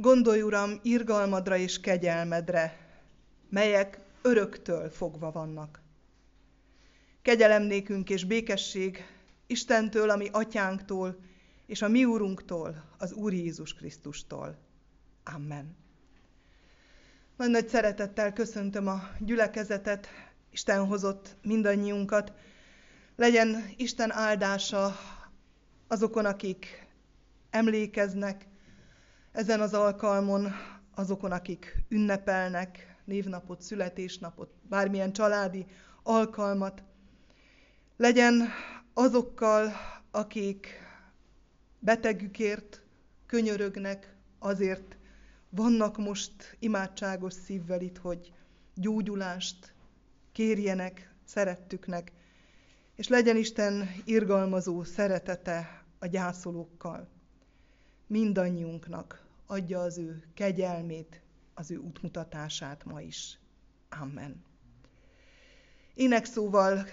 Gondolj, Uram, irgalmadra és kegyelmedre, melyek öröktől fogva vannak. Kegyelem nékünk és békesség Istentől, ami atyánktól, és a mi úrunktól, az Úr Jézus Krisztustól. Amen. Nagy-nagy szeretettel köszöntöm a gyülekezetet, Isten hozott mindannyiunkat. Legyen Isten áldása azokon, akik emlékeznek ezen az alkalmon, azokon, akik ünnepelnek névnapot, születésnapot, bármilyen családi alkalmat. Legyen azokkal, akik betegükért könyörögnek, azért vannak most imádságos szívvel itt, hogy gyógyulást kérjenek szerettüknek, és legyen Isten irgalmazó szeretete a gyászolókkal. Mindannyiunknak adja az ő kegyelmét, az ő útmutatását ma is. Amen. Énekszóval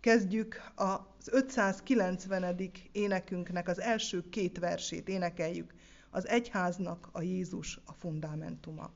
kezdjük az 590. énekünknek az első két versét énekeljük. Az egyháznak a Jézus a fundamentuma.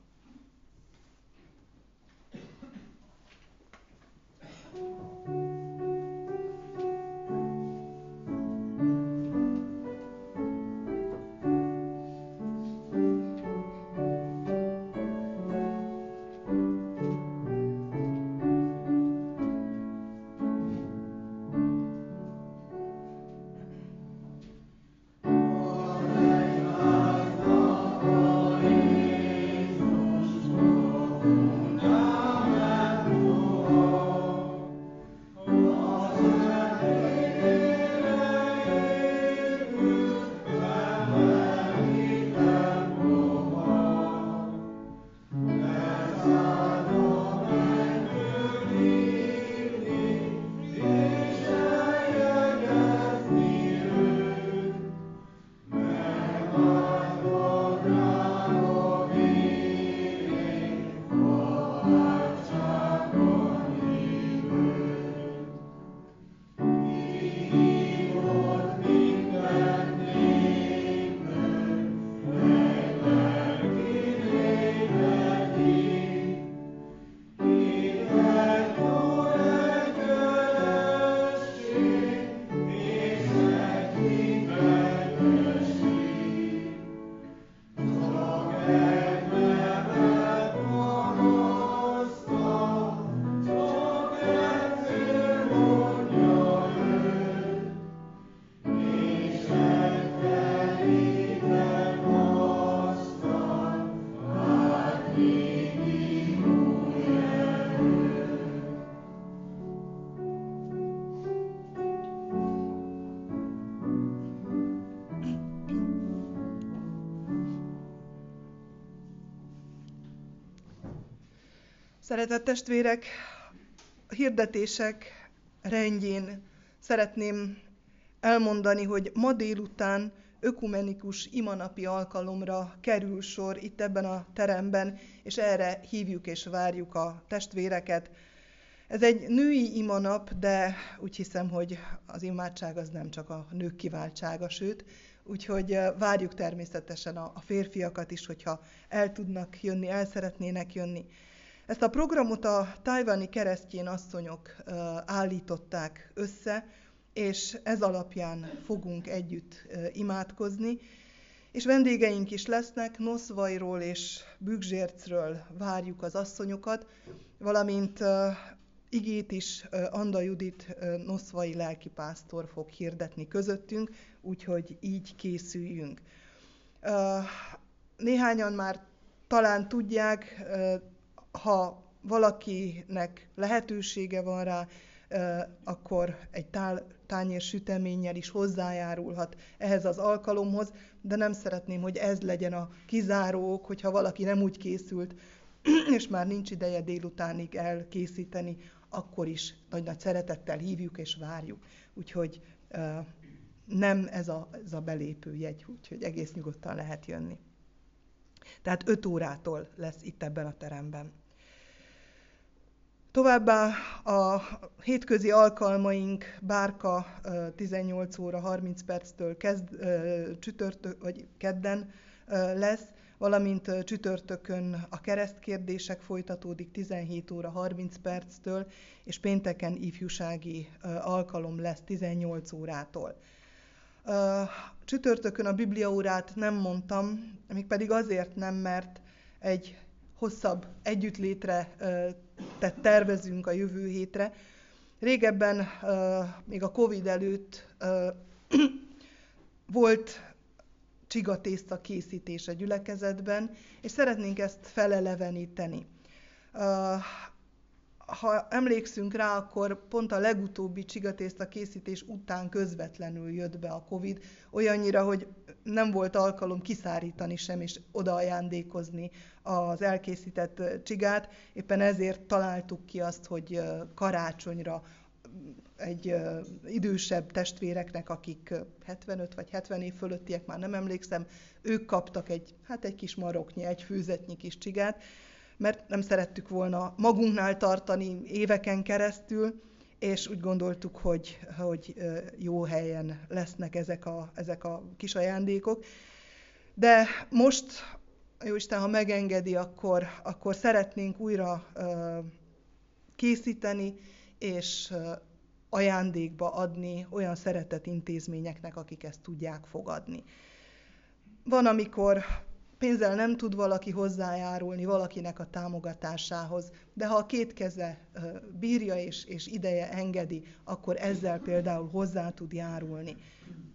Szeretett testvérek, a hirdetések rendjén szeretném elmondani, hogy ma délután ökumenikus imanapi alkalomra kerül sor itt ebben a teremben, és erre hívjuk és várjuk a testvéreket. Ez egy női imanap, de úgy hiszem, hogy az imádság az nem csak a nők kiváltsága, sőt, úgyhogy várjuk természetesen a férfiakat is, hogyha el tudnak jönni, el szeretnének jönni. Ezt a programot a tajvani keresztjén asszonyok állították össze, és ez alapján fogunk együtt imádkozni. És vendégeink is lesznek, Noszvairól és Bügzsércről várjuk az asszonyokat, valamint igét is Anda Judit Noszvai lelkipásztor fog hirdetni közöttünk, úgyhogy így készüljünk. Néhányan már talán tudják, ha valakinek lehetősége van rá, akkor egy tál, tányér süteménnyel is hozzájárulhat ehhez az alkalomhoz, de nem szeretném, hogy ez legyen a kizáró ok, hogyha valaki nem úgy készült, és már nincs ideje délutánig elkészíteni, akkor is nagy-nagy szeretettel hívjuk és várjuk. Úgyhogy nem ez a, ez a belépő jegy, úgyhogy egész nyugodtan lehet jönni. Tehát 5 órától lesz itt ebben a teremben. Továbbá a hétközi alkalmaink bárka 18 óra 30 perctől kezd, csütörtök vagy kedden lesz, valamint csütörtökön a keresztkérdések folytatódik 17 óra 30 perctől, és pénteken ifjúsági alkalom lesz 18 órától. Csütörtökön a bibliaórát nem mondtam, pedig azért nem, mert egy hosszabb együttlétre tett tervezünk a jövő hétre. Régebben, még a Covid előtt volt csigatészta készítés a gyülekezetben, és szeretnénk ezt feleleveníteni. Ha emlékszünk rá, akkor pont a legutóbbi csigatészta készítés után közvetlenül jött be a Covid, olyannyira, hogy nem volt alkalom kiszárítani sem, és odaajándékozni az elkészített csigát. Éppen ezért találtuk ki azt, hogy karácsonyra egy idősebb testvéreknek, akik 75 vagy 70 év fölöttiek, már nem emlékszem, ők kaptak egy, hát egy kis maroknyi, egy főzetnyi kis csigát, mert nem szerettük volna magunknál tartani éveken keresztül, és úgy gondoltuk, hogy, hogy jó helyen lesznek ezek a, ezek a kis ajándékok. De most, jó Isten, ha megengedi, akkor, akkor szeretnénk újra készíteni, és ajándékba adni olyan szeretett intézményeknek, akik ezt tudják fogadni. Van, amikor pénzzel nem tud valaki hozzájárulni valakinek a támogatásához, de ha a két keze bírja és, és ideje engedi, akkor ezzel például hozzá tud járulni.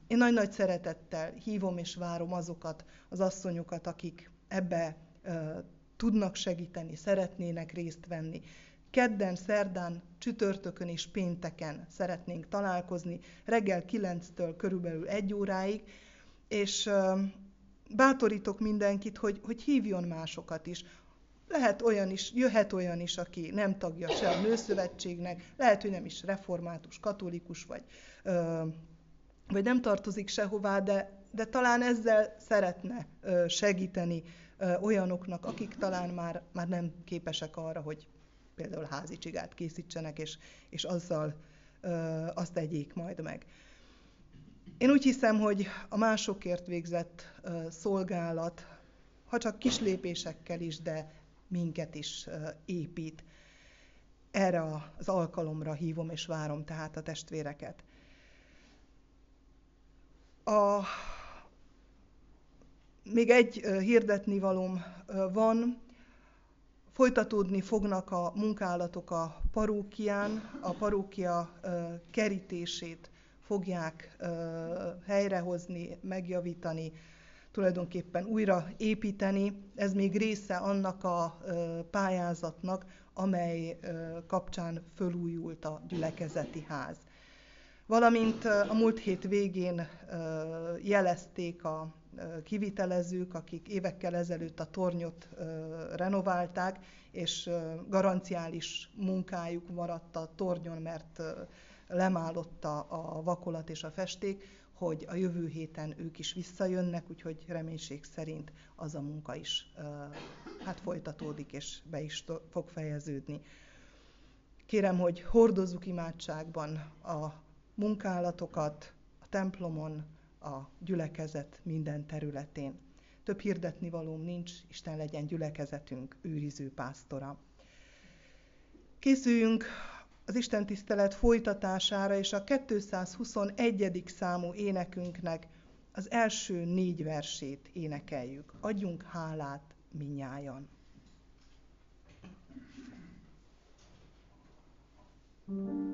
Én nagy-nagy szeretettel hívom és várom azokat az asszonyokat, akik ebbe tudnak segíteni, szeretnének részt venni. Kedden, szerdán, csütörtökön és pénteken szeretnénk találkozni, reggel 9-től körülbelül egy óráig, és bátorítok mindenkit, hogy, hogy hívjon másokat is. Lehet olyan is, jöhet olyan is, aki nem tagja se a nőszövetségnek, lehet, hogy nem is református, katolikus, vagy, ö, vagy nem tartozik sehová, de, de talán ezzel szeretne ö, segíteni ö, olyanoknak, akik talán már, már nem képesek arra, hogy például házi csigát készítsenek, és, és azzal ö, azt tegyék majd meg. Én úgy hiszem, hogy a másokért végzett szolgálat, ha csak kis lépésekkel is, de minket is épít. Erre az alkalomra hívom és várom tehát a testvéreket. A, még egy hirdetni valóm van, Folytatódni fognak a munkálatok a parókián, a parókia kerítését fogják helyrehozni, megjavítani, tulajdonképpen újra építeni. Ez még része annak a pályázatnak, amely kapcsán fölújult a gyülekezeti ház. Valamint a múlt hét végén jelezték a kivitelezők, akik évekkel ezelőtt a tornyot renoválták, és garanciális munkájuk maradt a tornyon, mert lemállott a vakolat és a festék, hogy a jövő héten ők is visszajönnek, úgyhogy reménység szerint az a munka is hát folytatódik és be is fog fejeződni. Kérem, hogy hordozzuk imádságban a munkálatokat a templomon, a gyülekezet minden területén. Több hirdetni valóm nincs, Isten legyen gyülekezetünk őriző pásztora. Készüljünk az Isten tisztelet folytatására, és a 221. számú énekünknek az első négy versét énekeljük. Adjunk hálát minnyájan. thank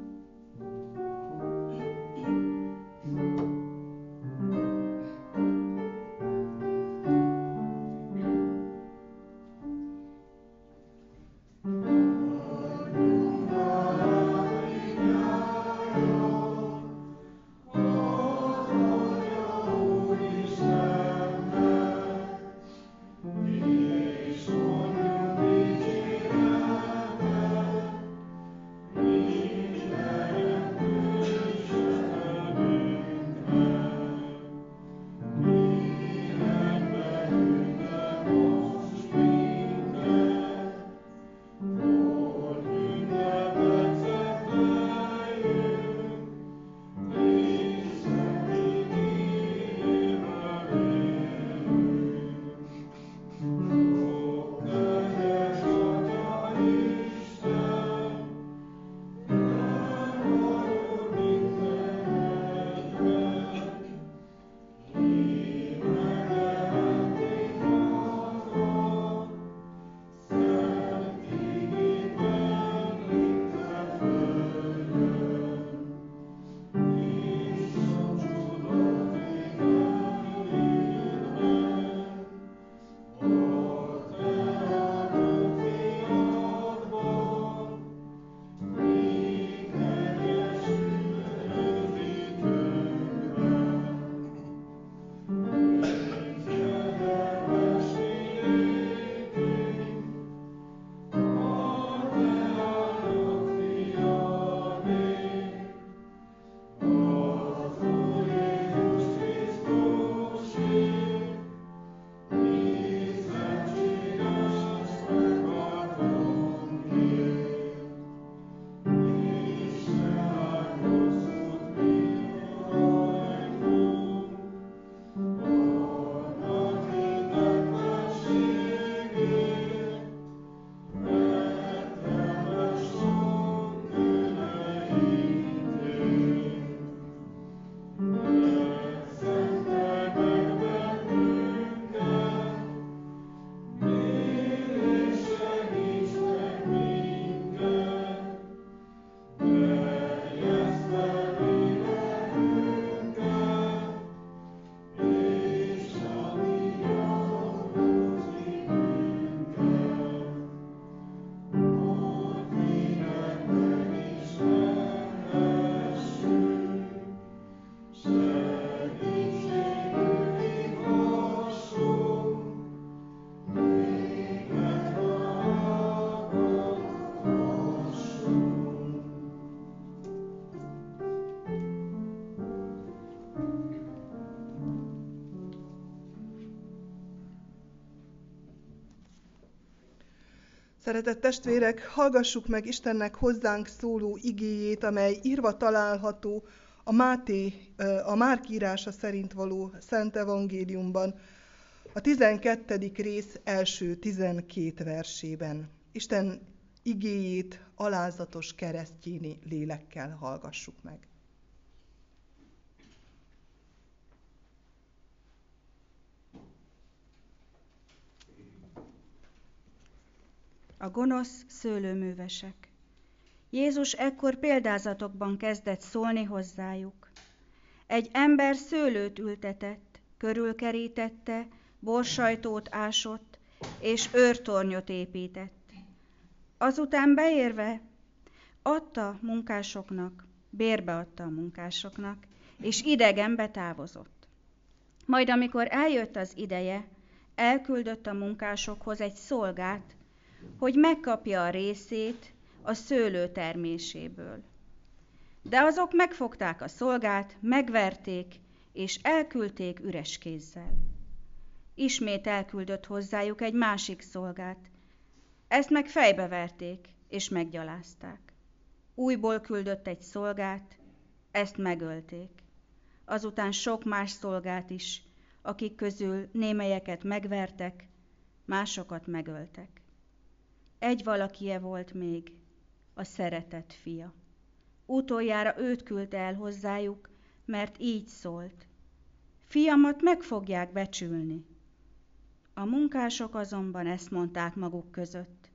Szeretett testvérek, hallgassuk meg Istennek hozzánk szóló igéjét, amely írva található a Máté, a Márk írása szerint való Szent Evangéliumban, a 12. rész első 12 versében. Isten igéjét alázatos keresztjéni lélekkel hallgassuk meg. A gonosz szőlőművesek. Jézus ekkor példázatokban kezdett szólni hozzájuk. Egy ember szőlőt ültetett, körülkerítette, borsajtót ásott, és őrtornyot épített. Azután beérve adta munkásoknak, bérbe adta a munkásoknak, és idegen betávozott. Majd amikor eljött az ideje, elküldött a munkásokhoz egy szolgát, hogy megkapja a részét a szőlő terméséből. De azok megfogták a szolgát, megverték, és elküldték üres kézzel. Ismét elküldött hozzájuk egy másik szolgát. Ezt meg fejbeverték, és meggyalázták. Újból küldött egy szolgát, ezt megölték. Azután sok más szolgát is, akik közül némelyeket megvertek, másokat megöltek. Egy valakie volt még, a szeretett fia. Utoljára őt küldte el hozzájuk, mert így szólt. Fiamat meg fogják becsülni. A munkások azonban ezt mondták maguk között.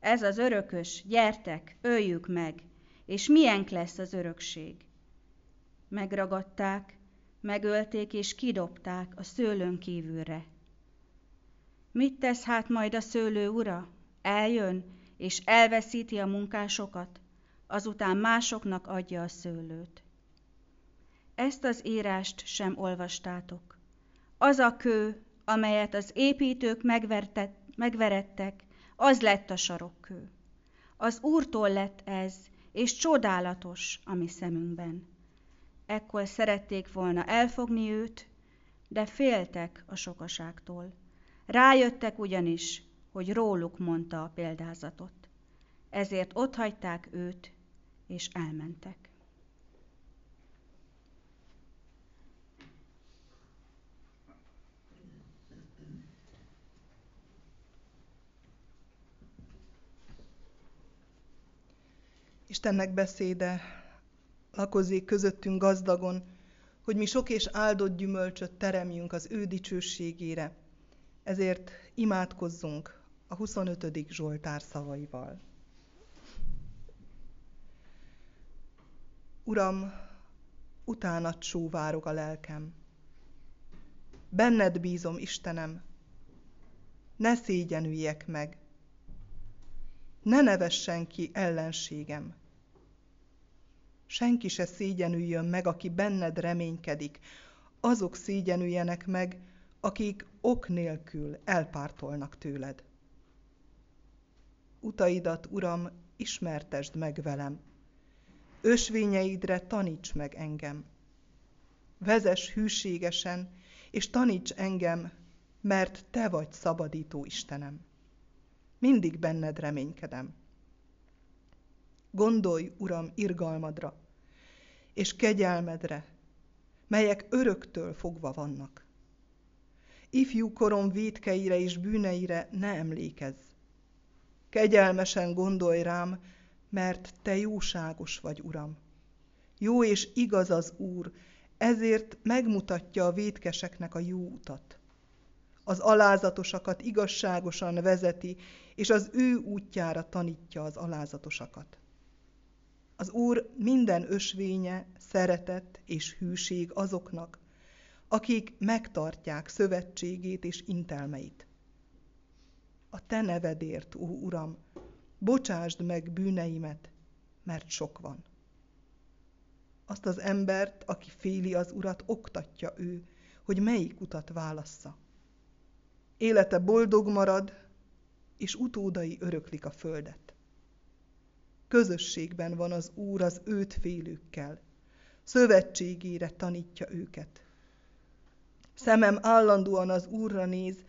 Ez az örökös, gyertek, öljük meg, és milyen lesz az örökség. Megragadták, megölték és kidobták a szőlőn kívülre. Mit tesz hát majd a szőlő ura? Eljön, és elveszíti a munkásokat, azután másoknak adja a szőlőt. Ezt az írást sem olvastátok. Az a kő, amelyet az építők megverettek, az lett a sarokkő. Az Úrtól lett ez, és csodálatos a mi szemünkben. Ekkor szerették volna elfogni őt, de féltek a sokaságtól. Rájöttek ugyanis, hogy róluk mondta a példázatot. Ezért otthagyták őt, és elmentek. Istennek beszéde lakozik közöttünk gazdagon, hogy mi sok és áldott gyümölcsöt teremjünk az ő dicsőségére. Ezért imádkozzunk a 25. Zsoltár szavaival. Uram, utánat sóvárog a lelkem. Benned bízom, Istenem, ne szégyenüljek meg. Ne nevessen ki ellenségem. Senki se szégyenüljön meg, aki benned reménykedik. Azok szégyenüljenek meg, akik ok nélkül elpártolnak tőled utaidat, Uram, ismertesd meg velem. Ösvényeidre taníts meg engem. Vezes hűségesen, és taníts engem, mert Te vagy szabadító Istenem. Mindig benned reménykedem. Gondolj, Uram, irgalmadra, és kegyelmedre, melyek öröktől fogva vannak. Ifjú korom védkeire és bűneire ne emlékezz. Kegyelmesen gondolj rám, mert te jóságos vagy, Uram. Jó és igaz az Úr, ezért megmutatja a védkeseknek a jó utat. Az alázatosakat igazságosan vezeti, és az ő útjára tanítja az alázatosakat. Az Úr minden ösvénye, szeretet és hűség azoknak, akik megtartják szövetségét és intelmeit a te nevedért, ó Uram, bocsásd meg bűneimet, mert sok van. Azt az embert, aki féli az Urat, oktatja ő, hogy melyik utat válassza. Élete boldog marad, és utódai öröklik a földet. Közösségben van az Úr az őt félőkkel, szövetségére tanítja őket. Szemem állandóan az Úrra néz,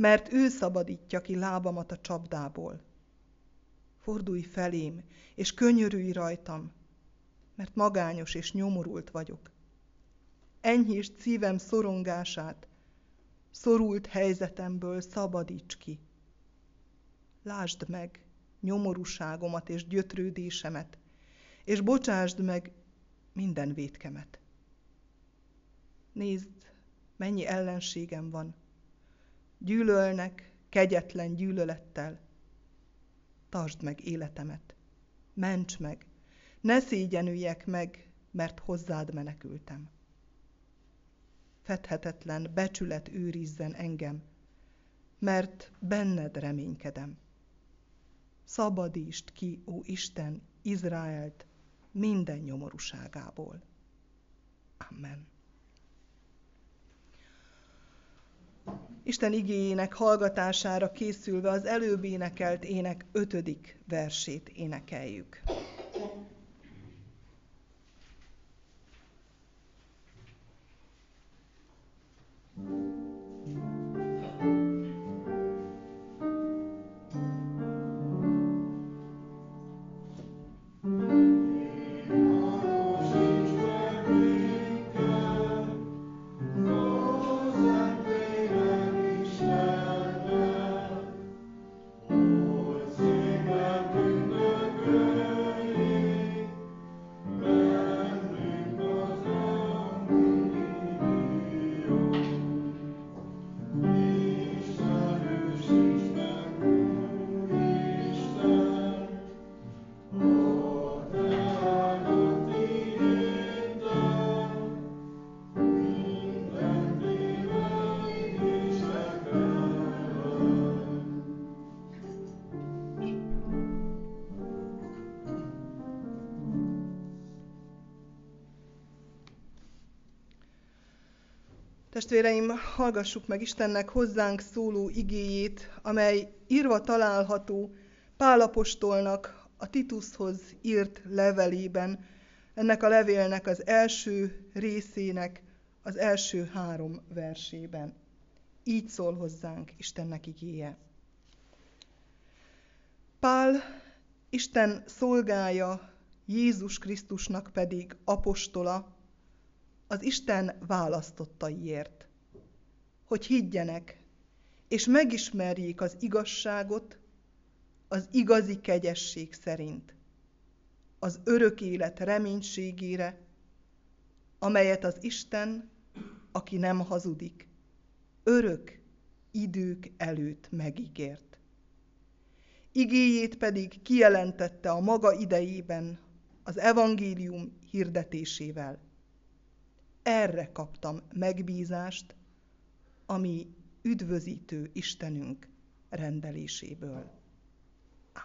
mert ő szabadítja ki lábamat a csapdából. fordulj felém, és könyörülj rajtam, mert magányos és nyomorult vagyok. Enyhítsd szívem szorongását, szorult helyzetemből szabadíts ki. Lásd meg nyomorúságomat és gyötrődésemet, és bocsásd meg minden vétkemet. Nézd, mennyi ellenségem van. Gyűlölnek kegyetlen gyűlölettel. Tartsd meg életemet. Ments meg. Ne szégyenüljek meg, mert hozzád menekültem. Fedhetetlen becsület őrizzen engem, mert benned reménykedem. Szabadítsd ki, ó Isten, Izraelt minden nyomorúságából. Amen. Isten igényének hallgatására készülve az előbb énekelt ének ötödik versét énekeljük. Testvéreim, hallgassuk meg Istennek hozzánk szóló igéjét, amely írva található Pálapostolnak a Titushoz írt levelében, ennek a levélnek az első részének az első három versében. Így szól hozzánk Istennek igéje. Pál, Isten szolgája, Jézus Krisztusnak pedig apostola, az Isten választottaiért, hogy higgyenek, és megismerjék az igazságot az igazi kegyesség szerint, az örök élet reménységére, amelyet az Isten, aki nem hazudik, örök idők előtt megígért. Igéjét pedig kijelentette a maga idejében az evangélium hirdetésével erre kaptam megbízást, ami üdvözítő Istenünk rendeléséből.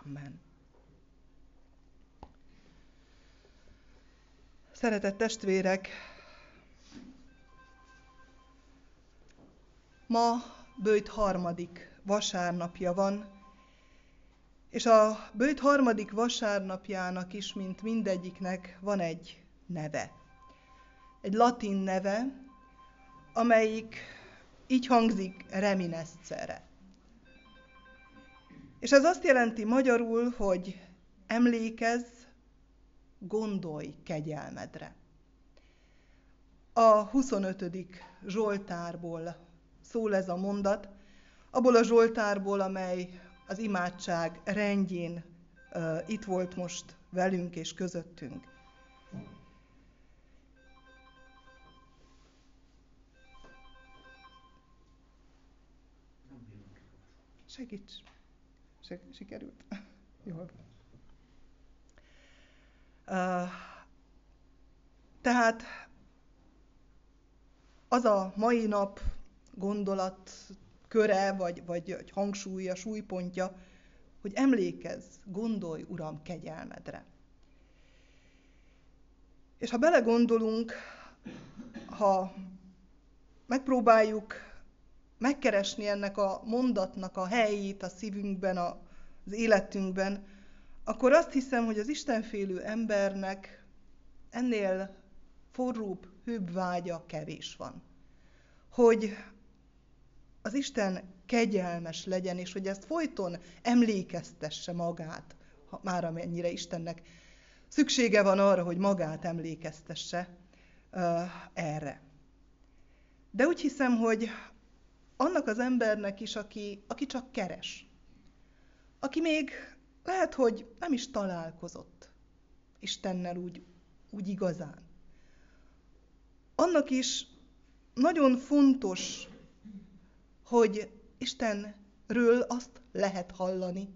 Amen. Szeretett testvérek, ma bőjt harmadik vasárnapja van, és a bőjt harmadik vasárnapjának is, mint mindegyiknek, van egy neve egy latin neve, amelyik így hangzik reminescere. És ez azt jelenti magyarul, hogy emlékezz, gondolj kegyelmedre. A 25. Zsoltárból szól ez a mondat, abból a Zsoltárból, amely az imádság rendjén uh, itt volt most velünk és közöttünk. Segíts! Sikerült? Jól. Uh, tehát az a mai nap gondolat köre, vagy, vagy hangsúlya, súlypontja, hogy emlékezz, gondolj, Uram, kegyelmedre. És ha belegondolunk, ha megpróbáljuk megkeresni ennek a mondatnak a helyét a szívünkben, az életünkben, akkor azt hiszem, hogy az Istenfélő embernek ennél forróbb, hőbb vágya kevés van. Hogy az Isten kegyelmes legyen, és hogy ezt folyton emlékeztesse magát, már amennyire Istennek szüksége van arra, hogy magát emlékeztesse uh, erre. De úgy hiszem, hogy annak az embernek is, aki, aki csak keres, aki még lehet, hogy nem is találkozott Istennel úgy, úgy igazán. Annak is nagyon fontos, hogy Istenről azt lehet hallani,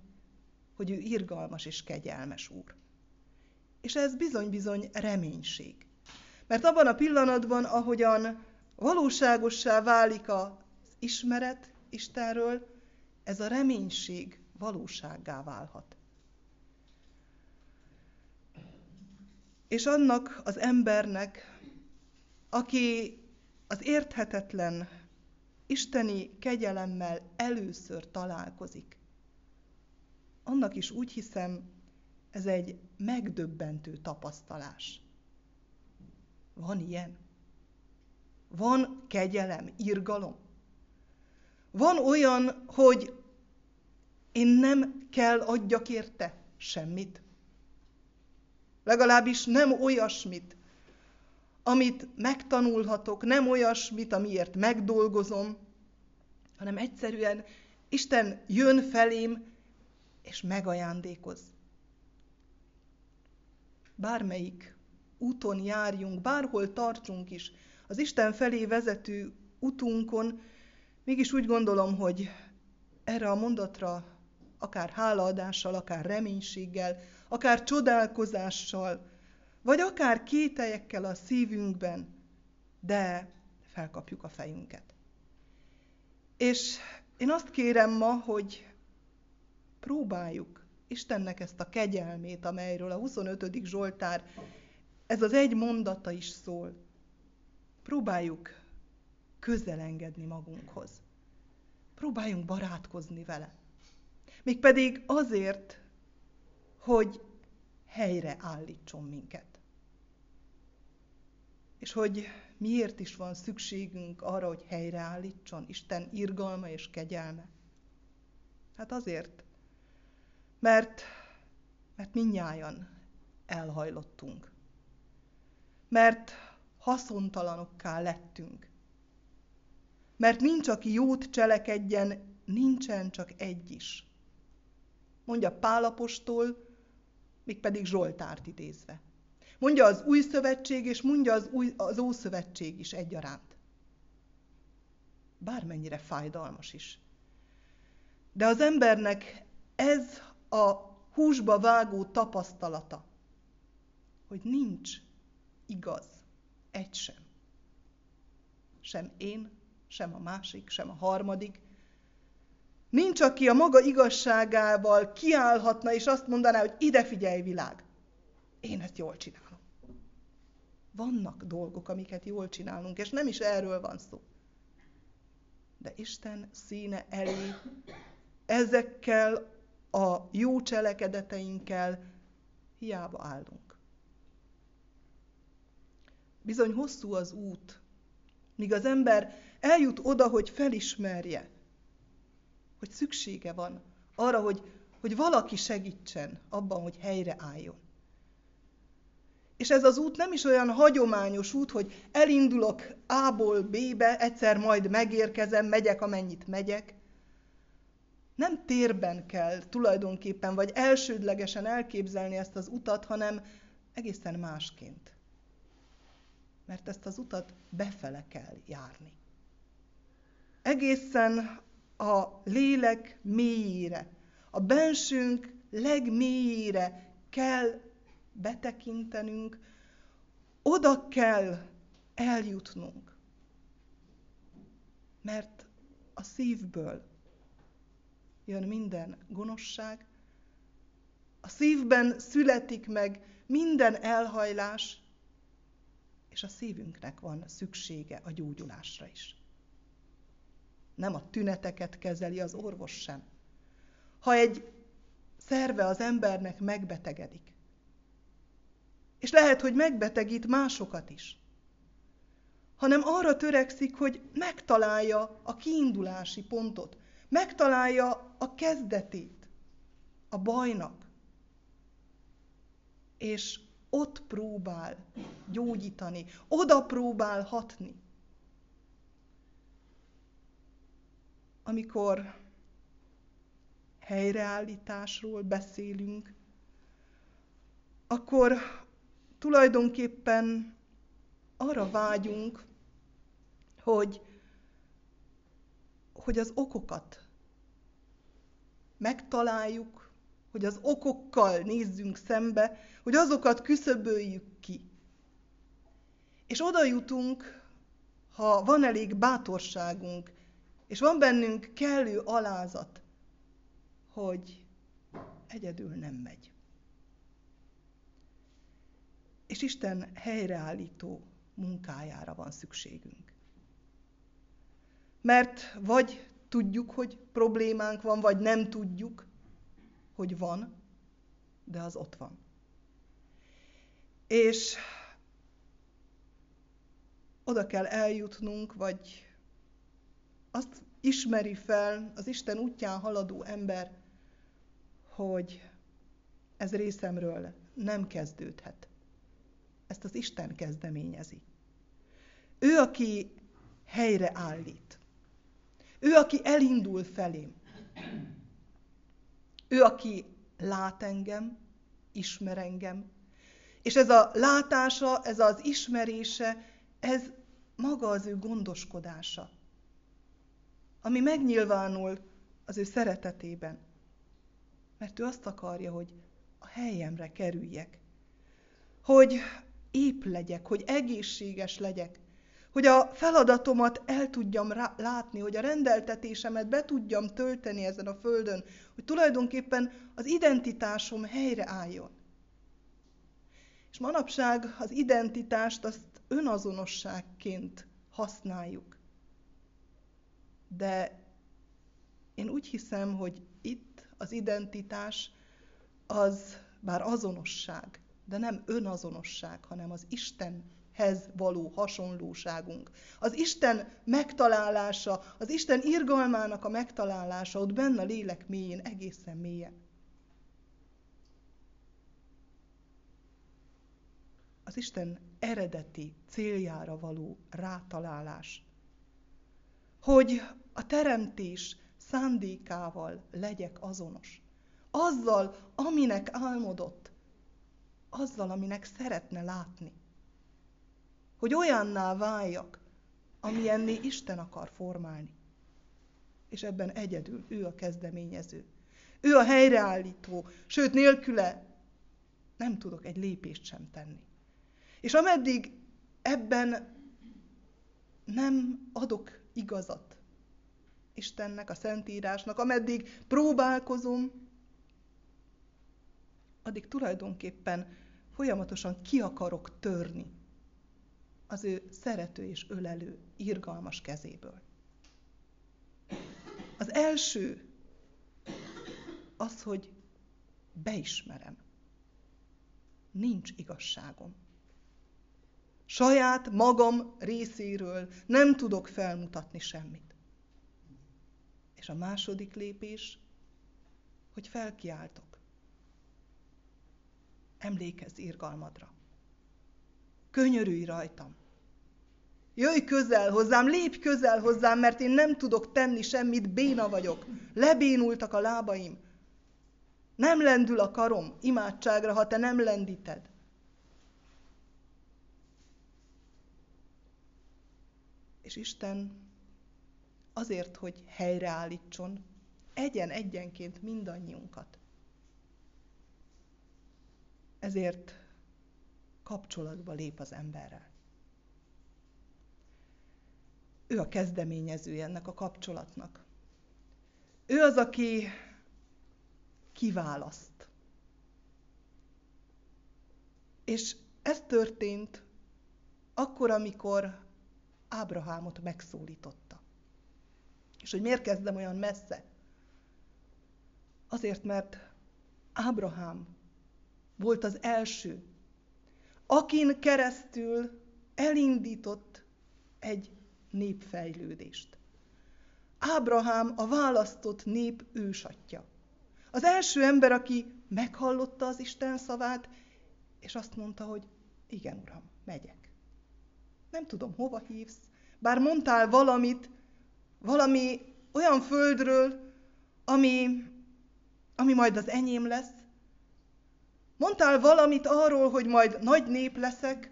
hogy ő irgalmas és kegyelmes úr. És ez bizony-bizony reménység. Mert abban a pillanatban, ahogyan valóságossá válik az ismeret Istenről, ez a reménység valósággá válhat. És annak az embernek, aki az érthetetlen isteni kegyelemmel először találkozik, annak is úgy hiszem, ez egy megdöbbentő tapasztalás. Van ilyen? Van kegyelem, irgalom? Van olyan, hogy én nem kell adjak érte semmit? Legalábbis nem olyasmit, amit megtanulhatok, nem olyasmit, amiért megdolgozom, hanem egyszerűen Isten jön felém, és megajándékoz. Bármelyik úton járjunk, bárhol tartsunk is, az Isten felé vezető utunkon, mégis úgy gondolom, hogy erre a mondatra akár hálaadással, akár reménységgel, akár csodálkozással, vagy akár kételyekkel a szívünkben, de felkapjuk a fejünket. És én azt kérem ma, hogy próbáljuk Istennek ezt a kegyelmét, amelyről a 25. Zsoltár, ez az egy mondata is szól. Próbáljuk közelengedni magunkhoz. Próbáljunk barátkozni vele. Mégpedig azért, hogy helyre állítson minket. És hogy miért is van szükségünk arra, hogy helyreállítson Isten irgalma és kegyelme? Hát azért, mert, mert minnyájan elhajlottunk. Mert haszontalanokká lettünk. Mert nincs, aki jót cselekedjen, nincsen csak egy is. Mondja Pálapostól, mégpedig Zsoltárt idézve. Mondja az új szövetség, és mondja az, új, az ószövetség is egyaránt. Bármennyire fájdalmas is. De az embernek ez a húsba vágó tapasztalata, hogy nincs igaz, egy sem. Sem én, sem a másik, sem a harmadik. Nincs, aki a maga igazságával kiállhatna, és azt mondaná, hogy ide figyelj világ, én ezt jól csinálom. Vannak dolgok, amiket jól csinálunk, és nem is erről van szó. De Isten színe elé ezekkel a jó cselekedeteinkkel hiába állunk. Bizony hosszú az út, míg az ember eljut oda, hogy felismerje, hogy szüksége van arra, hogy, hogy valaki segítsen abban, hogy helyre álljon. És ez az út nem is olyan hagyományos út, hogy elindulok A-ból B-be, egyszer majd megérkezem, megyek, amennyit megyek, nem térben kell tulajdonképpen, vagy elsődlegesen elképzelni ezt az utat, hanem egészen másként. Mert ezt az utat befele kell járni. Egészen a lélek mélyére, a bensőnk legmélyére kell betekintenünk, oda kell eljutnunk. Mert a szívből jön minden gonoszság, a szívben születik meg minden elhajlás, és a szívünknek van szüksége a gyógyulásra is. Nem a tüneteket kezeli az orvos sem. Ha egy szerve az embernek megbetegedik, és lehet, hogy megbetegít másokat is, hanem arra törekszik, hogy megtalálja a kiindulási pontot, megtalálja a kezdetét a bajnak. és ott próbál gyógyítani, oda próbál hatni. Amikor helyreállításról beszélünk, akkor tulajdonképpen arra vágyunk, hogy, hogy az okokat megtaláljuk, hogy az okokkal nézzünk szembe, hogy azokat küszöböljük ki. És oda jutunk, ha van elég bátorságunk, és van bennünk kellő alázat, hogy egyedül nem megy. És Isten helyreállító munkájára van szükségünk. Mert vagy tudjuk, hogy problémánk van, vagy nem tudjuk, hogy van, de az ott van. És oda kell eljutnunk, vagy azt ismeri fel az Isten útján haladó ember, hogy ez részemről nem kezdődhet. Ezt az Isten kezdeményezi. Ő, aki helyre állít. Ő, aki elindul felém. Ő, aki lát engem, ismer engem. És ez a látása, ez az ismerése, ez maga az ő gondoskodása, ami megnyilvánul az ő szeretetében. Mert ő azt akarja, hogy a helyemre kerüljek, hogy épp legyek, hogy egészséges legyek, hogy a feladatomat el tudjam látni, hogy a rendeltetésemet be tudjam tölteni ezen a földön, hogy tulajdonképpen az identitásom helyre álljon. És manapság az identitást azt önazonosságként használjuk. De én úgy hiszem, hogy itt az identitás az bár azonosság, de nem önazonosság, hanem az Istenhez való hasonlóságunk. Az Isten megtalálása, az Isten irgalmának a megtalálása ott benne a lélek mélyén, egészen mélyen. Az Isten eredeti céljára való rátalálás. Hogy a teremtés szándékával legyek azonos. Azzal, aminek álmodott, azzal, aminek szeretne látni. Hogy olyanná váljak, amilyenné Isten akar formálni. És ebben egyedül ő a kezdeményező. Ő a helyreállító, sőt nélküle nem tudok egy lépést sem tenni. És ameddig ebben nem adok igazat Istennek, a Szentírásnak, ameddig próbálkozom, addig tulajdonképpen folyamatosan ki akarok törni az ő szerető és ölelő, irgalmas kezéből. Az első az, hogy beismerem. Nincs igazságom. Saját magam részéről nem tudok felmutatni semmit. És a második lépés, hogy felkiáltok. Emlékezz irgalmadra. Könyörülj rajtam. Jöjj közel hozzám, lépj közel hozzám, mert én nem tudok tenni semmit, béna vagyok. Lebénultak a lábaim. Nem lendül a karom imádságra, ha te nem lendíted. És Isten azért, hogy helyreállítson, egyen-egyenként mindannyiunkat. Ezért kapcsolatba lép az emberrel. Ő a kezdeményezője ennek a kapcsolatnak. Ő az, aki kiválaszt. És ez történt akkor, amikor Ábrahámot megszólította. És hogy miért kezdem olyan messze? Azért, mert Ábrahám volt az első, akin keresztül elindított egy népfejlődést. Ábrahám a választott nép ősatja. Az első ember, aki meghallotta az Isten szavát, És azt mondta, hogy igen, uram, megyek. Nem tudom, hova hívsz, bár mondtál valamit, valami olyan földről, ami, ami majd az enyém lesz. Mondtál valamit arról, hogy majd nagy nép leszek,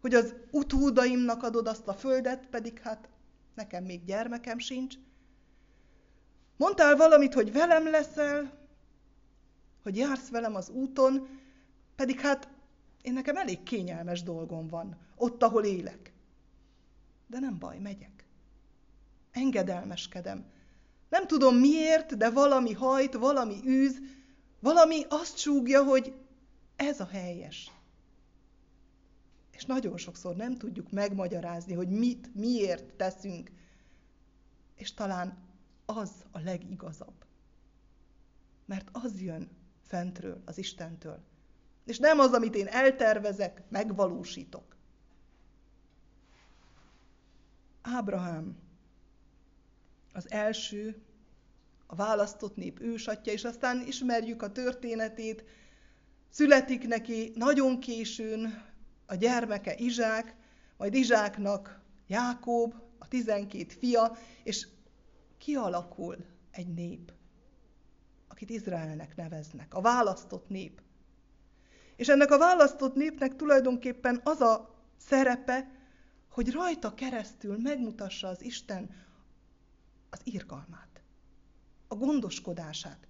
hogy az utódaimnak adod azt a földet, pedig hát nekem még gyermekem sincs. Mondtál valamit, hogy velem leszel, hogy jársz velem az úton, pedig hát én nekem elég kényelmes dolgom van, ott, ahol élek. De nem baj, megyek. Engedelmeskedem. Nem tudom miért, de valami hajt, valami űz, valami azt súgja, hogy ez a helyes. És nagyon sokszor nem tudjuk megmagyarázni, hogy mit, miért teszünk. És talán az a legigazabb. Mert az jön fentről, az Istentől. És nem az, amit én eltervezek, megvalósítok. Ábrahám az első, a választott nép ősatja, és aztán ismerjük a történetét. Születik neki nagyon későn a gyermeke Izsák, majd Izsáknak Jákob, a tizenkét fia, és kialakul egy nép, akit Izraelnek neveznek, a választott nép. És ennek a választott népnek tulajdonképpen az a szerepe, hogy rajta keresztül megmutassa az Isten az irgalmát, a gondoskodását.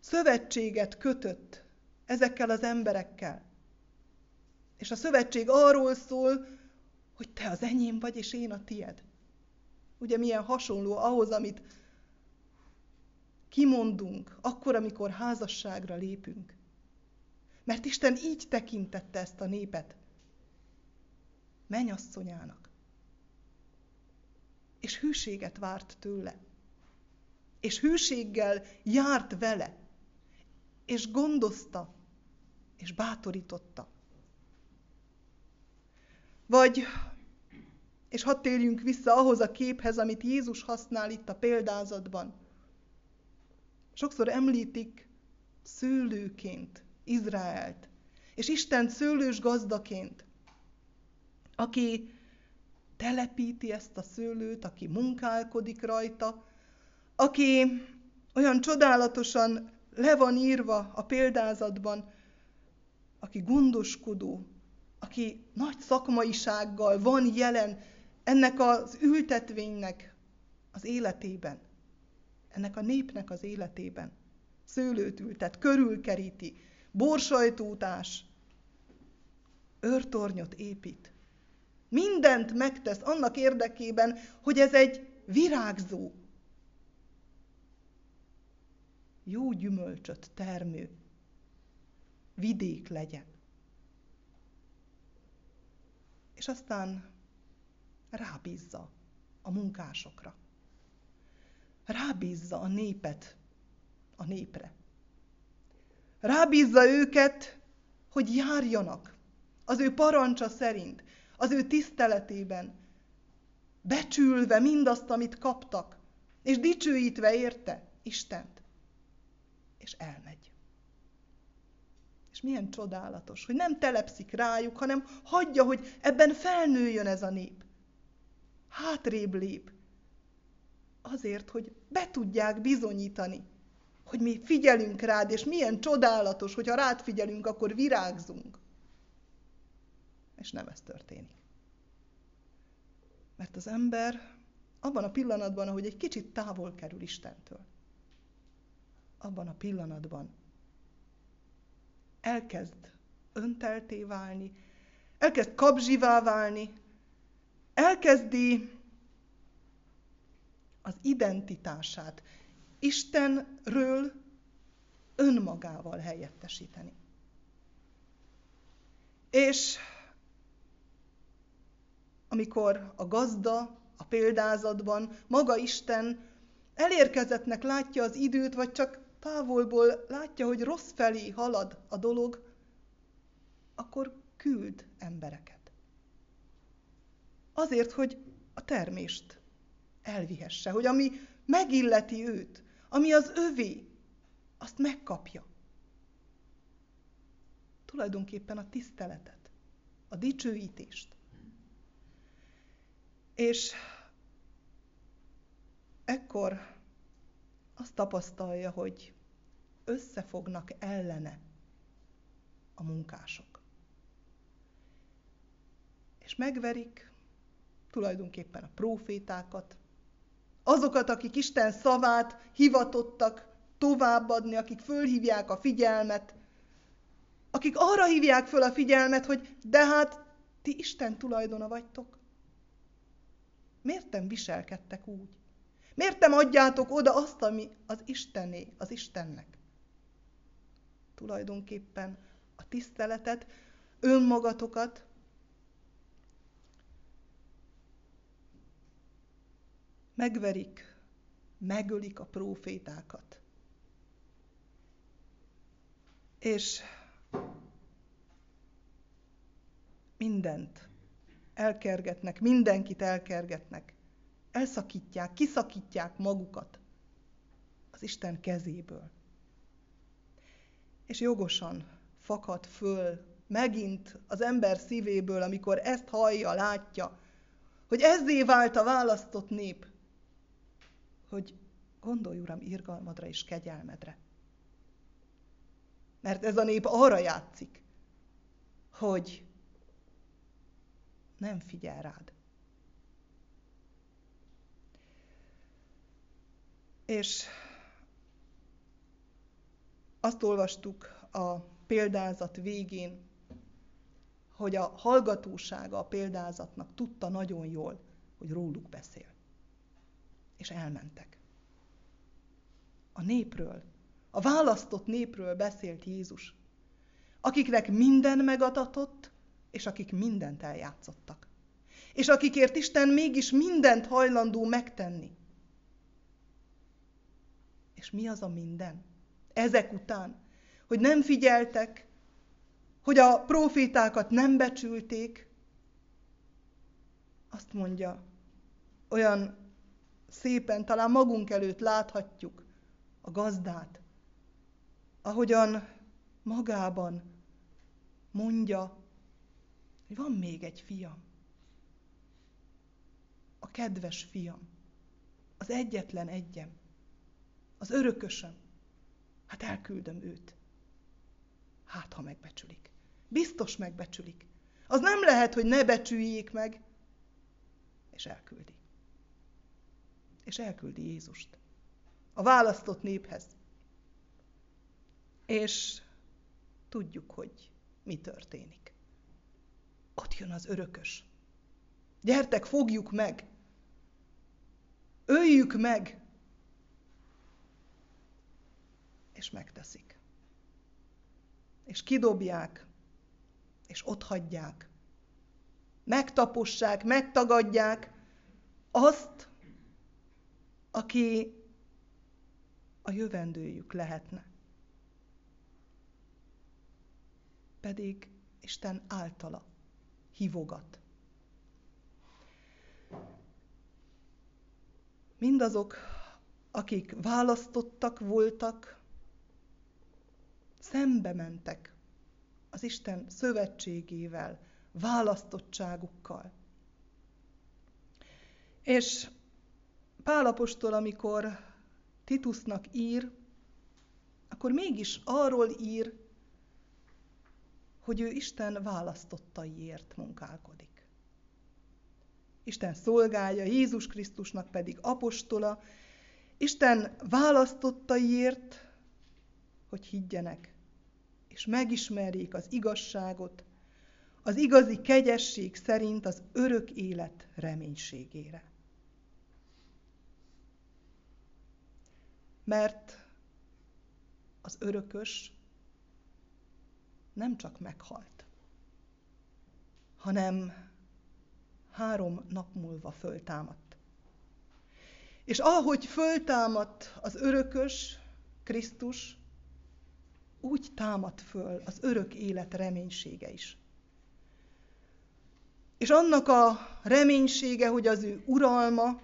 Szövetséget kötött ezekkel az emberekkel. És a szövetség arról szól, hogy te az enyém vagy, és én a tied. Ugye milyen hasonló ahhoz, amit kimondunk akkor, amikor házasságra lépünk. Mert Isten így tekintette ezt a népet. Menyasszonyának. És hűséget várt tőle. És hűséggel járt vele. És gondozta. És bátorította. Vagy és hadd térjünk vissza ahhoz a képhez, amit Jézus használ itt a példázatban. Sokszor említik szőlőként Izraelt, és Isten szőlős gazdaként, aki telepíti ezt a szőlőt, aki munkálkodik rajta, aki olyan csodálatosan le van írva a példázatban, aki gondoskodó, aki nagy szakmaisággal van jelen ennek az ültetvénynek az életében, ennek a népnek az életében. Szőlőt ültet, körülkeríti, borsajtótás, őrtornyot épít. Mindent megtesz annak érdekében, hogy ez egy virágzó, jó gyümölcsöt termő vidék legyen. És aztán rábízza a munkásokra. Rábízza a népet a népre. Rábízza őket, hogy járjanak az ő parancsa szerint, az ő tiszteletében, becsülve mindazt, amit kaptak, és dicsőítve érte Istent. És elmegy. És milyen csodálatos, hogy nem telepszik rájuk, hanem hagyja, hogy ebben felnőjön ez a nép hátrébb lép. Azért, hogy be tudják bizonyítani, hogy mi figyelünk rád, és milyen csodálatos, hogyha rád figyelünk, akkor virágzunk. És nem ez történik. Mert az ember abban a pillanatban, ahogy egy kicsit távol kerül Istentől, abban a pillanatban elkezd öntelté válni, elkezd kapzsivá válni, elkezdi az identitását Istenről önmagával helyettesíteni. És amikor a gazda a példázatban maga Isten elérkezettnek látja az időt, vagy csak távolból látja, hogy rossz felé halad a dolog, akkor küld embereket. Azért, hogy a termést elvihesse, hogy ami megilleti őt, ami az övé, azt megkapja. tulajdonképpen a tiszteletet, a dicsőítést. És ekkor azt tapasztalja, hogy összefognak ellene a munkások. És megverik tulajdonképpen a profétákat, azokat, akik Isten szavát hivatottak továbbadni, akik fölhívják a figyelmet, akik arra hívják föl a figyelmet, hogy de hát ti Isten tulajdona vagytok. Miért nem viselkedtek úgy? Miért nem adjátok oda azt, ami az Istené, az Istennek? Tulajdonképpen a tiszteletet, önmagatokat, megverik, megölik a profétákat. És mindent elkergetnek, mindenkit elkergetnek, elszakítják, kiszakítják magukat az Isten kezéből. És jogosan fakad föl megint az ember szívéből, amikor ezt hallja, látja, hogy ezzé vált a választott nép, hogy gondolj, Uram, irgalmadra és kegyelmedre. Mert ez a nép arra játszik, hogy nem figyel rád. És azt olvastuk a példázat végén, hogy a hallgatósága a példázatnak tudta nagyon jól, hogy róluk beszél. És elmentek. A népről, a választott népről beszélt Jézus, akiknek minden megadatott, és akik mindent eljátszottak. És akikért Isten mégis mindent hajlandó megtenni. És mi az a minden? Ezek után, hogy nem figyeltek, hogy a profétákat nem becsülték, azt mondja, olyan szépen, talán magunk előtt láthatjuk a gazdát, ahogyan magában mondja, hogy van még egy fiam. A kedves fiam. Az egyetlen egyem. Az örökösöm. Hát elküldöm őt. Hát, ha megbecsülik. Biztos megbecsülik. Az nem lehet, hogy ne becsüljék meg. És elküldi. És elküldi Jézust. A választott néphez. És tudjuk, hogy mi történik. Ott jön az örökös. Gyertek, fogjuk meg! Öljük meg! És megteszik. És kidobják, és ott hagyják. Megtapossák, megtagadják azt, aki a jövendőjük lehetne. Pedig Isten általa hívogat. Mindazok, akik választottak voltak, szembe mentek az Isten szövetségével, választottságukkal. És Pálapostól, amikor Titusnak ír, akkor mégis arról ír, hogy ő Isten választottaiért munkálkodik. Isten szolgálja, Jézus Krisztusnak pedig apostola, Isten választottaiért, hogy higgyenek, és megismerjék az igazságot, az igazi kegyesség szerint az örök élet reménységére. Mert az örökös nem csak meghalt, hanem három nap múlva föltámadt. És ahogy föltámadt az örökös, Krisztus, úgy támad föl az örök élet reménysége is. És annak a reménysége, hogy az ő uralma,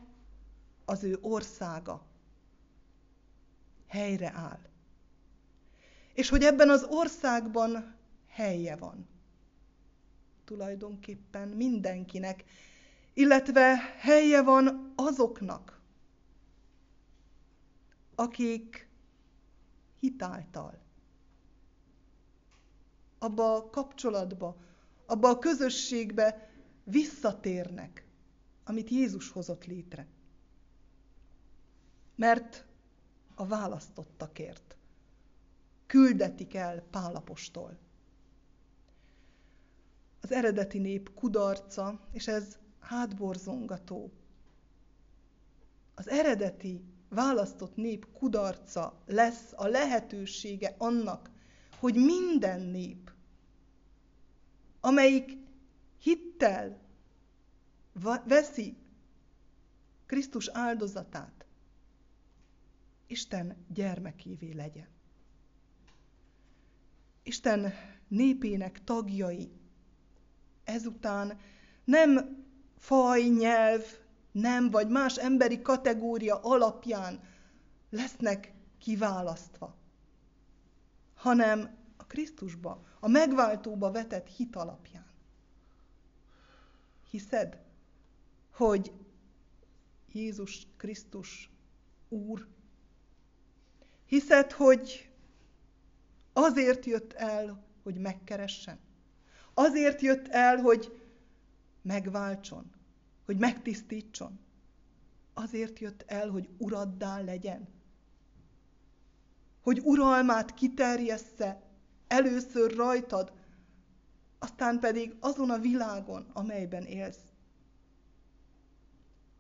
az ő országa helyre áll. És hogy ebben az országban helye van. Tulajdonképpen mindenkinek, illetve helye van azoknak, akik hitáltal abba a kapcsolatba, abba a közösségbe visszatérnek, amit Jézus hozott létre. Mert a választottakért küldetik el Pálapostól. Az eredeti nép kudarca, és ez hátborzongató. Az eredeti választott nép kudarca lesz a lehetősége annak, hogy minden nép, amelyik hittel veszi Krisztus áldozatát, Isten gyermekévé legyen. Isten népének tagjai ezután nem faj, nyelv, nem vagy más emberi kategória alapján lesznek kiválasztva, hanem a Krisztusba, a megváltóba vetett hit alapján. Hiszed, hogy Jézus Krisztus Úr? Hiszed, hogy azért jött el, hogy megkeressen? Azért jött el, hogy megváltson, hogy megtisztítson? Azért jött el, hogy uraddá legyen? Hogy uralmát kiterjessze először rajtad, aztán pedig azon a világon, amelyben élsz.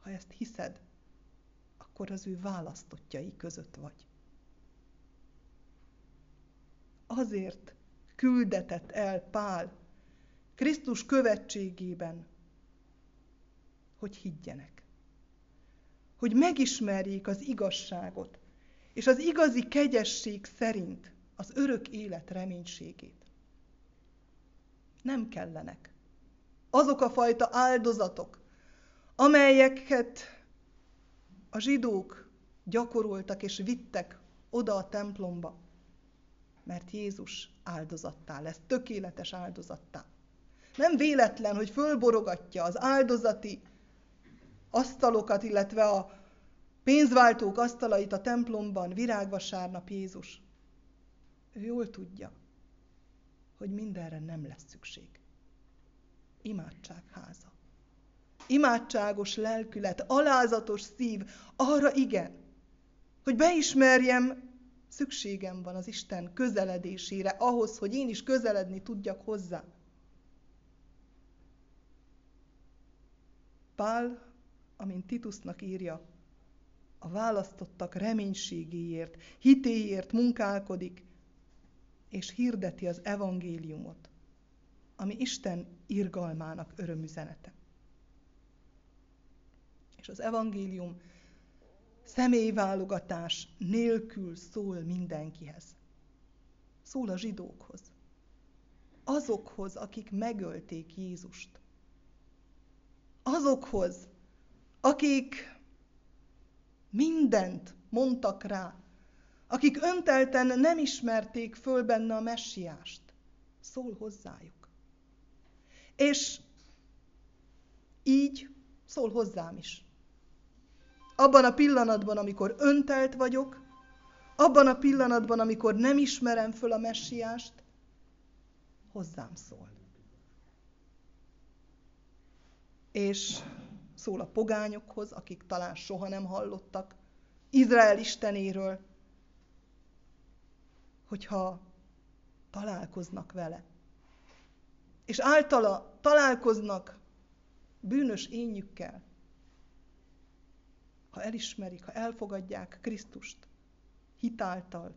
Ha ezt hiszed, akkor az ő választottjai között vagy. Azért küldetett el Pál Krisztus követségében, hogy higgyenek. Hogy megismerjék az igazságot, és az igazi kegyesség szerint az örök élet reménységét. Nem kellenek. Azok a fajta áldozatok, amelyeket a zsidók gyakoroltak és vittek oda a templomba, mert Jézus áldozattá lesz, tökéletes áldozattá. Nem véletlen, hogy fölborogatja az áldozati asztalokat, illetve a pénzváltók asztalait a templomban virágvasárnap Jézus. Ő jól tudja, hogy mindenre nem lesz szükség. Imádságháza. Imádságos lelkület, alázatos szív, arra igen, hogy beismerjem, szükségem van az Isten közeledésére, ahhoz, hogy én is közeledni tudjak hozzá. Pál, amint Titusnak írja, a választottak reménységéért, hitéért munkálkodik, és hirdeti az evangéliumot, ami Isten irgalmának örömüzenete. És az evangélium személyválogatás nélkül szól mindenkihez. Szól a zsidókhoz. Azokhoz, akik megölték Jézust. Azokhoz, akik mindent mondtak rá, akik öntelten nem ismerték föl benne a messiást. Szól hozzájuk. És így szól hozzám is. Abban a pillanatban, amikor öntelt vagyok, abban a pillanatban, amikor nem ismerem föl a messiást, hozzám szól. És szól a pogányokhoz, akik talán soha nem hallottak Izrael istenéről, hogyha találkoznak vele. És általa találkoznak bűnös énjükkel. Ha elismerik, ha elfogadják Krisztust hitáltal,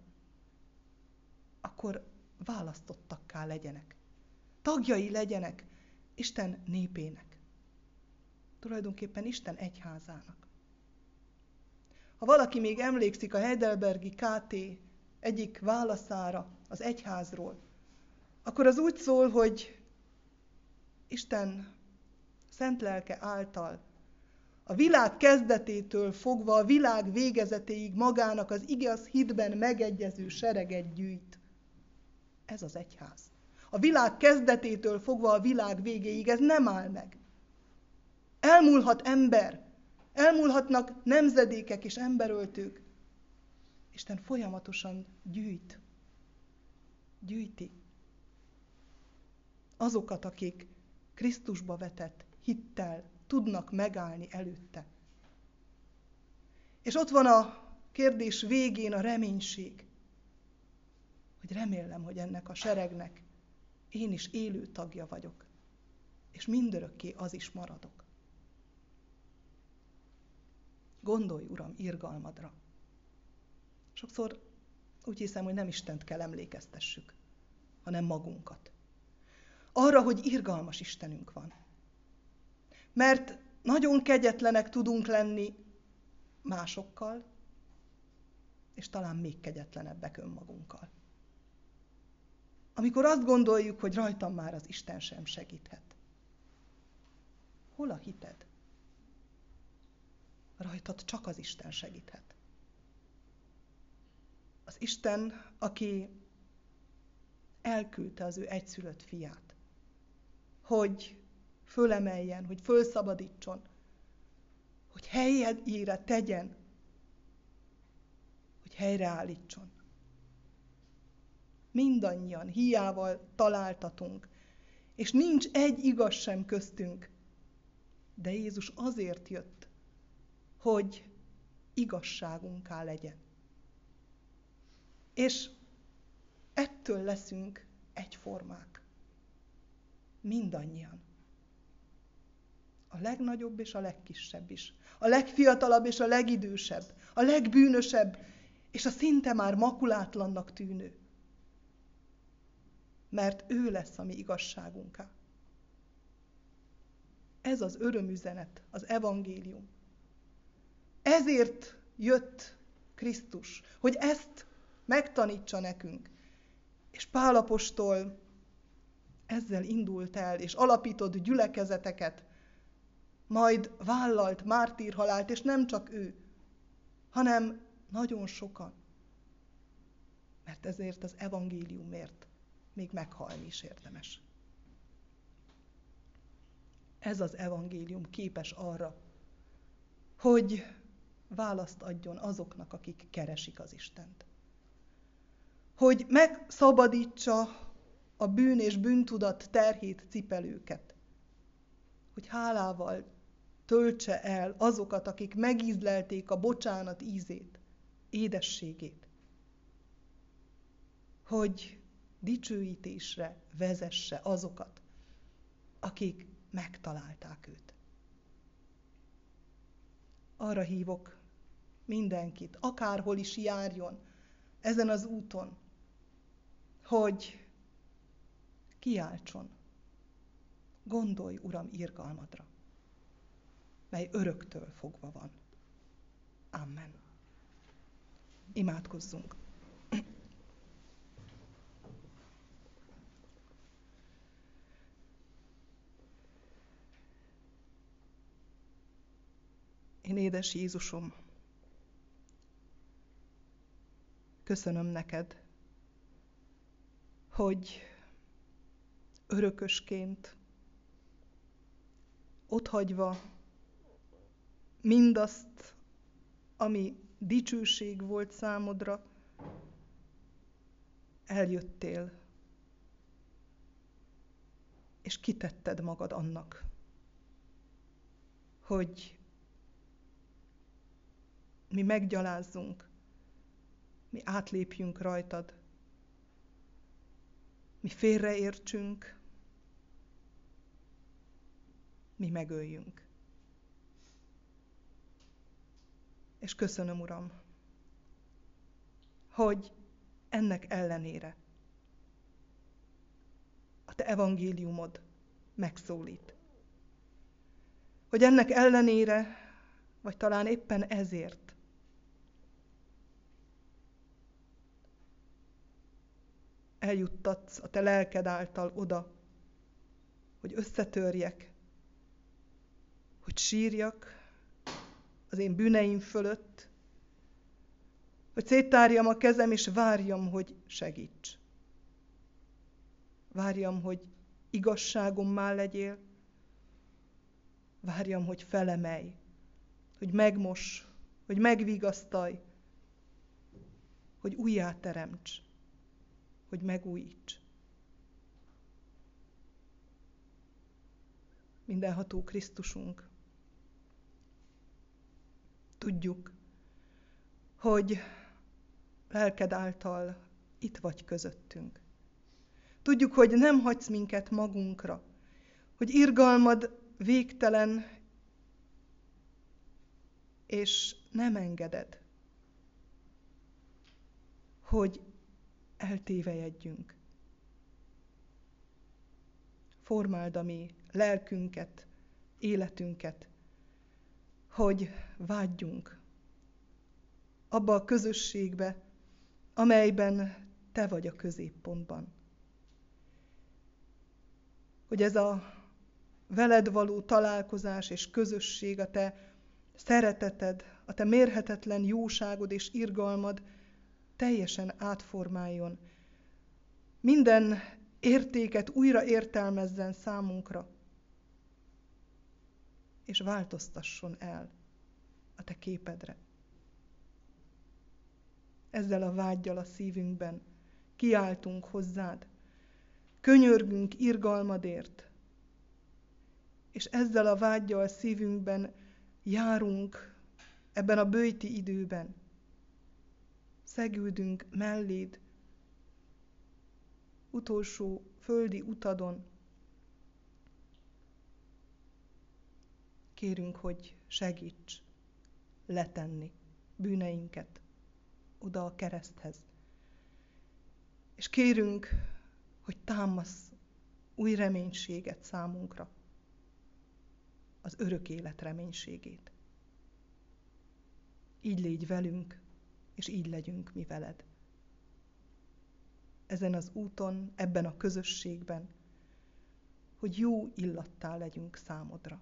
akkor választottakká legyenek. Tagjai legyenek Isten népének. Tulajdonképpen Isten egyházának. Ha valaki még emlékszik a Heidelbergi KT egyik válaszára az egyházról, akkor az úgy szól, hogy Isten szent lelke által a világ kezdetétől fogva a világ végezetéig magának az igaz hitben megegyező sereget gyűjt. Ez az egyház. A világ kezdetétől fogva a világ végéig ez nem áll meg. Elmúlhat ember, elmúlhatnak nemzedékek és emberöltők. Isten folyamatosan gyűjt, gyűjti azokat, akik Krisztusba vetett hittel tudnak megállni előtte. És ott van a kérdés végén a reménység, hogy remélem, hogy ennek a seregnek én is élő tagja vagyok, és mindörökké az is maradok. Gondolj, Uram, irgalmadra. Sokszor úgy hiszem, hogy nem Istent kell emlékeztessük, hanem magunkat. Arra, hogy irgalmas Istenünk van. Mert nagyon kegyetlenek tudunk lenni másokkal, és talán még kegyetlenebbek önmagunkkal. Amikor azt gondoljuk, hogy rajtam már az Isten sem segíthet. Hol a hited? Rajtad csak az Isten segíthet. Az Isten, aki elküldte az ő egyszülött fiát, hogy fölemeljen, hogy fölszabadítson, hogy helyére tegyen, hogy helyreállítson. Mindannyian hiával találtatunk, és nincs egy igaz sem köztünk. De Jézus azért jött, hogy igazságunká legyen. És ettől leszünk egyformák. Mindannyian. A legnagyobb és a legkisebb is. A legfiatalabb és a legidősebb. A legbűnösebb és a szinte már makulátlannak tűnő. Mert ő lesz a mi igazságunká. Ez az örömüzenet, az evangélium. Ezért jött Krisztus, hogy ezt megtanítsa nekünk. És Pálapostól ezzel indult el, és alapított gyülekezeteket, majd vállalt mártírhalált, és nem csak ő, hanem nagyon sokan. Mert ezért az evangéliumért még meghalni is érdemes. Ez az evangélium képes arra, hogy választ adjon azoknak, akik keresik az Istent hogy megszabadítsa a bűn és bűntudat terhét cipelőket. Hogy hálával töltse el azokat, akik megízlelték a bocsánat ízét, édességét. Hogy dicsőítésre vezesse azokat, akik megtalálták őt. Arra hívok mindenkit, akárhol is járjon ezen az úton, hogy kiáltson. Gondolj, Uram, irgalmadra, mely öröktől fogva van. Amen. Imádkozzunk. Én édes Jézusom, köszönöm neked, hogy örökösként otthagyva mindazt, ami dicsőség volt számodra, eljöttél, és kitetted magad annak, hogy mi meggyalázzunk, mi átlépjünk rajtad, mi félreértsünk, mi megöljünk. És köszönöm, Uram, hogy ennek ellenére a Te evangéliumod megszólít. Hogy ennek ellenére, vagy talán éppen ezért eljuttatsz a te lelked által oda, hogy összetörjek, hogy sírjak az én bűneim fölött, hogy széttárjam a kezem, és várjam, hogy segíts. Várjam, hogy igazságommá legyél. Várjam, hogy felemelj, hogy megmos, hogy megvigasztalj, hogy újjáteremts, hogy megújíts. Mindenható Krisztusunk, tudjuk, hogy lelked által itt vagy közöttünk. Tudjuk, hogy nem hagysz minket magunkra, hogy irgalmad végtelen, és nem engeded, hogy eltévejedjünk. Formáld a mi lelkünket, életünket, hogy vágyjunk abba a közösségbe, amelyben te vagy a középpontban. Hogy ez a veled való találkozás és közösség, a te szereteted, a te mérhetetlen jóságod és irgalmad teljesen átformáljon. Minden értéket újra értelmezzen számunkra, és változtasson el a te képedre. Ezzel a vágyjal a szívünkben kiáltunk hozzád, könyörgünk irgalmadért, és ezzel a vágyjal szívünkben járunk ebben a bőti időben. Szegődünk melléd, utolsó földi utadon. Kérünk, hogy segíts letenni bűneinket oda a kereszthez. És kérünk, hogy támasz új reménységet számunkra, az örök élet reménységét. Így légy velünk, és így legyünk mi veled. Ezen az úton, ebben a közösségben, hogy jó illattá legyünk számodra.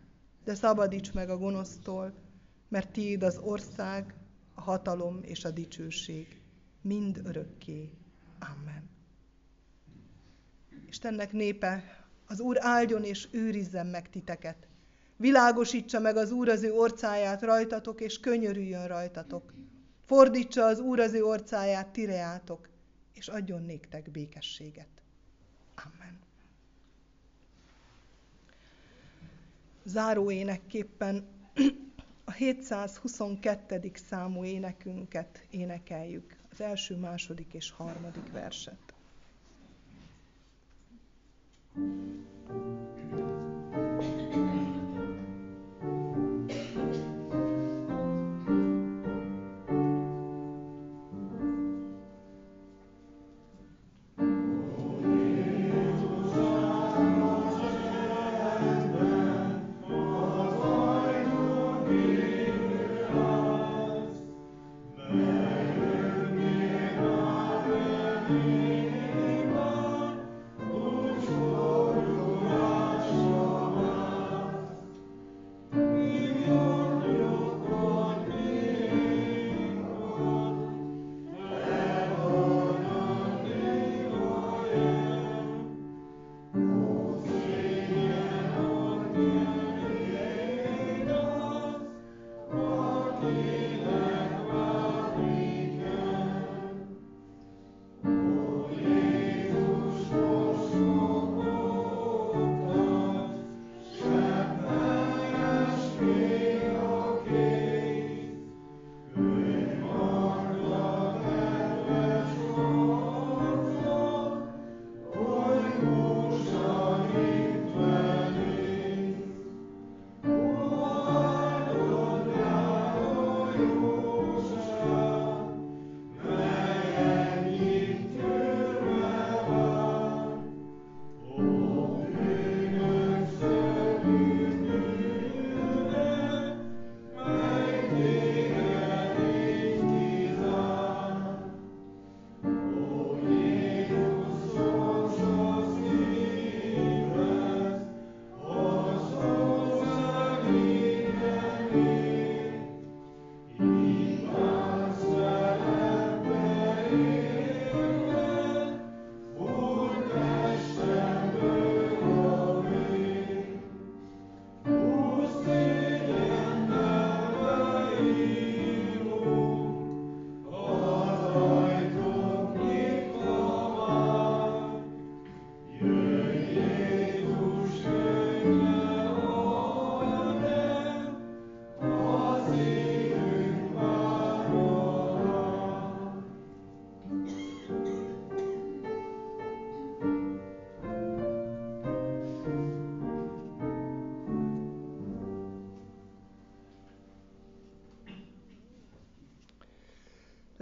de szabadíts meg a gonosztól, mert tiéd az ország, a hatalom és a dicsőség mind örökké. Amen. Istennek népe, az Úr áldjon és őrizzen meg titeket. Világosítsa meg az Úr az ő orcáját rajtatok, és könyörüljön rajtatok. Fordítsa az Úr az ő orcáját tireátok, és adjon néktek békességet. Amen. Záró énekképpen a 722. számú énekünket énekeljük, az első, második és harmadik verset. thank you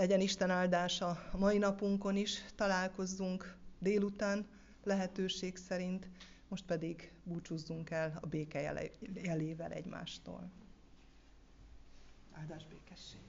Legyen Isten áldása a mai napunkon is, találkozzunk délután lehetőség szerint, most pedig búcsúzzunk el a béke jelével egymástól. Áldás békesség!